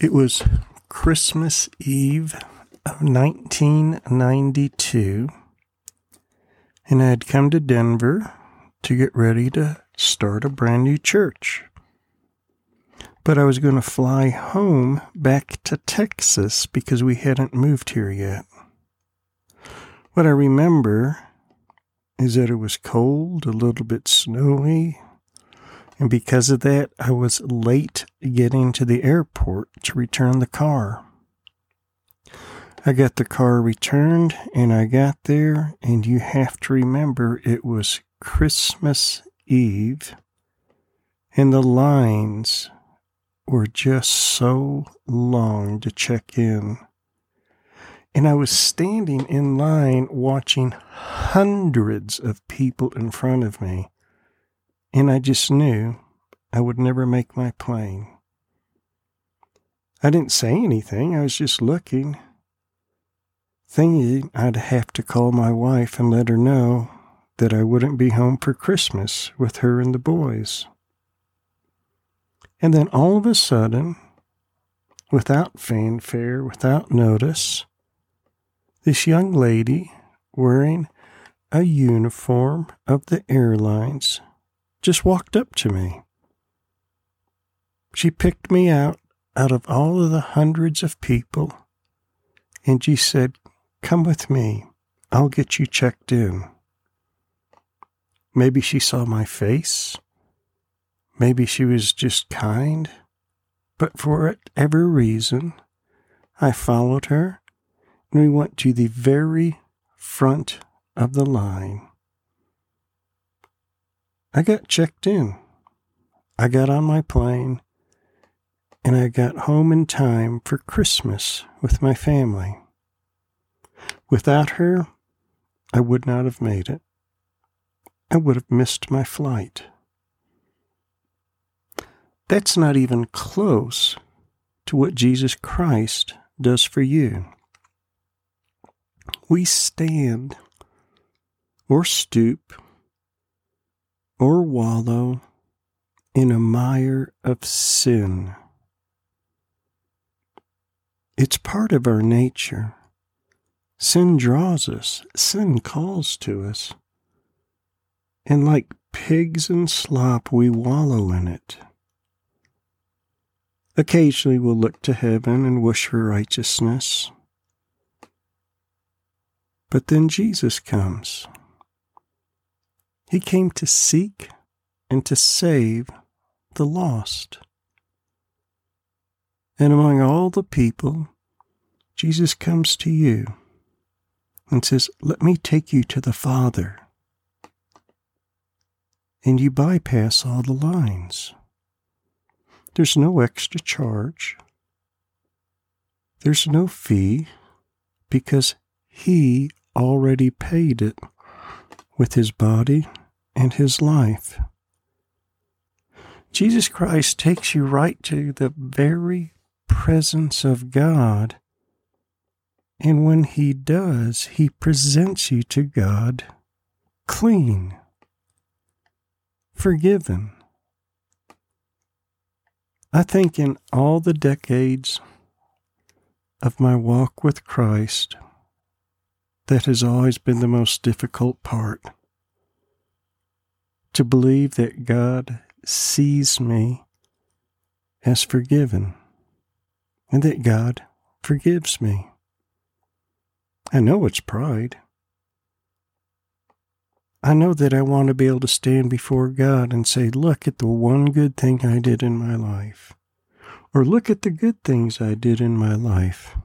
It was Christmas Eve of 1992, and I had come to Denver to get ready to start a brand new church. But I was going to fly home back to Texas because we hadn't moved here yet. What I remember is that it was cold, a little bit snowy, and because of that, I was late getting to the airport to return the car. I got the car returned and I got there, and you have to remember it was Christmas Eve, and the lines were just so long to check in. And I was standing in line watching hundreds of people in front of me and I just knew I would never make my plane. I didn't say anything, I was just looking, thinking I'd have to call my wife and let her know that I wouldn't be home for Christmas with her and the boys. And then all of a sudden, without fanfare, without notice, this young lady wearing a uniform of the airlines just walked up to me. She picked me out out of all of the hundreds of people and she said, Come with me. I'll get you checked in. Maybe she saw my face. Maybe she was just kind. But for whatever reason, I followed her and we went to the very front of the line. I got checked in. I got on my plane and I got home in time for Christmas with my family. Without her, I would not have made it. I would have missed my flight. That's not even close to what Jesus Christ does for you. We stand or stoop or wallow in a mire of sin. It's part of our nature. Sin draws us, sin calls to us. And like pigs in slop, we wallow in it. Occasionally we'll look to heaven and wish for righteousness. But then Jesus comes. He came to seek and to save the lost. And among all the people, Jesus comes to you and says, Let me take you to the Father. And you bypass all the lines. There's no extra charge. There's no fee because He already paid it with His body and his life. Jesus Christ takes you right to the very presence of God. And when he does, he presents you to God clean, forgiven. I think in all the decades of my walk with Christ, that has always been the most difficult part to believe that God sees me as forgiven and that God forgives me. I know it's pride. I know that I want to be able to stand before God and say, Look at the one good thing I did in my life. Or look at the good things I did in my life.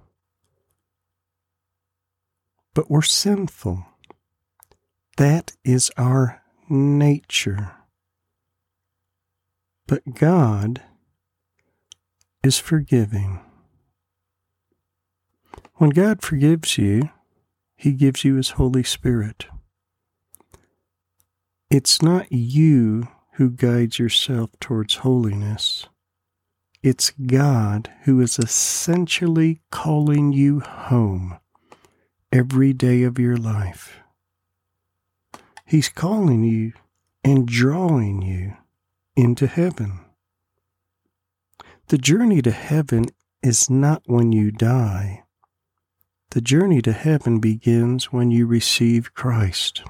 But we're sinful. That is our nature. But God is forgiving. When God forgives you, He gives you His Holy Spirit. It's not you who guides yourself towards holiness. It's God who is essentially calling you home every day of your life. He's calling you and drawing you into heaven. The journey to heaven is not when you die. The journey to heaven begins when you receive Christ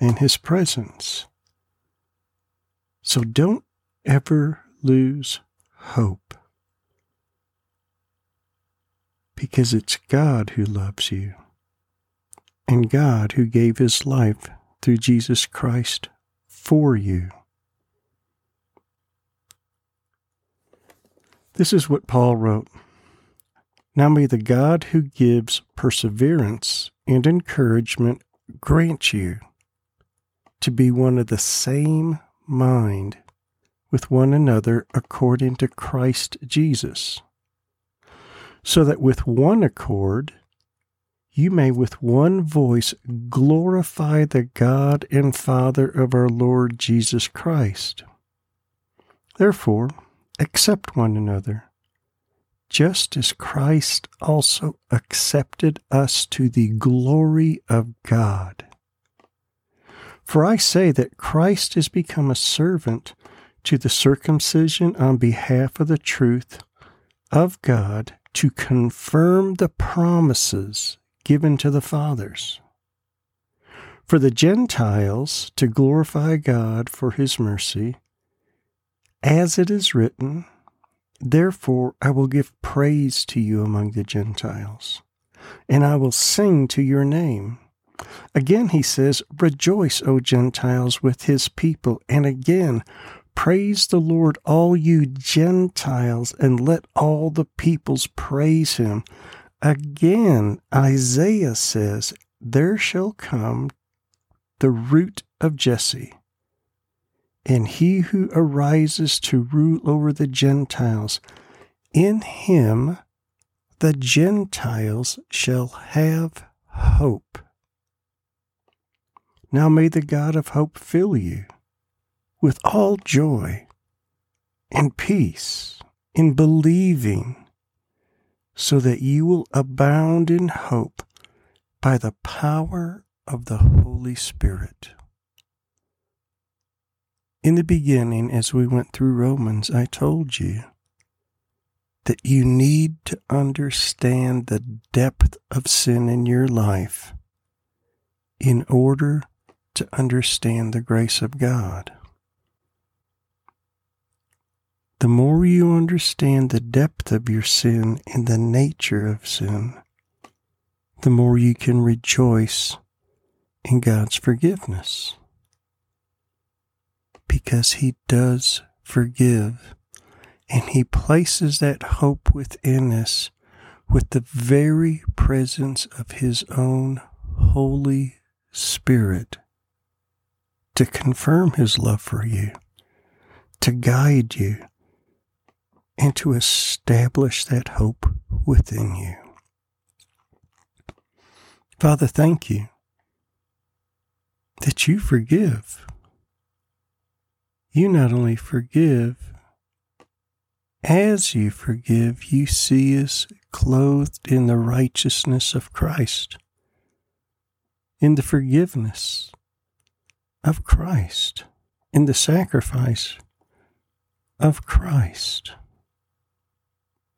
and His presence. So don't ever lose hope because it's God who loves you and God who gave His life through Jesus Christ for you. This is what Paul wrote. Now may the God who gives perseverance and encouragement grant you to be one of the same mind with one another according to Christ Jesus, so that with one accord you may with one voice glorify the God and Father of our Lord Jesus Christ. Therefore, accept one another, just as Christ also accepted us to the glory of God. For I say that Christ has become a servant to the circumcision on behalf of the truth of God to confirm the promises given to the fathers. For the Gentiles to glorify God for his mercy, as it is written, Therefore I will give praise to you among the Gentiles, and I will sing to your name. Again he says, Rejoice, O Gentiles, with his people. And again, Praise the Lord, all you Gentiles, and let all the peoples praise him. Again, Isaiah says, There shall come the root of Jesse, and he who arises to rule over the Gentiles. In him the Gentiles shall have hope. Now may the God of hope fill you with all joy and peace in believing, so that you will abound in hope by the power of the Holy Spirit. In the beginning, as we went through Romans, I told you that you need to understand the depth of sin in your life in order to understand the grace of God. The more you understand the depth of your sin and the nature of sin, the more you can rejoice in God's forgiveness. Because He does forgive, and He places that hope within us with the very presence of His own Holy Spirit to confirm His love for you, to guide you and to establish that hope within you. Father, thank you that you forgive. You not only forgive, as you forgive, you see us clothed in the righteousness of Christ, in the forgiveness of Christ, in the sacrifice of Christ.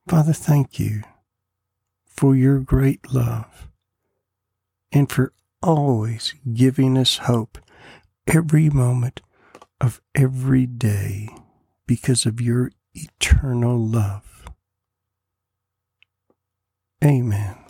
Father, thank you for your great love and for always giving us hope every moment of every day because of your eternal love. Amen.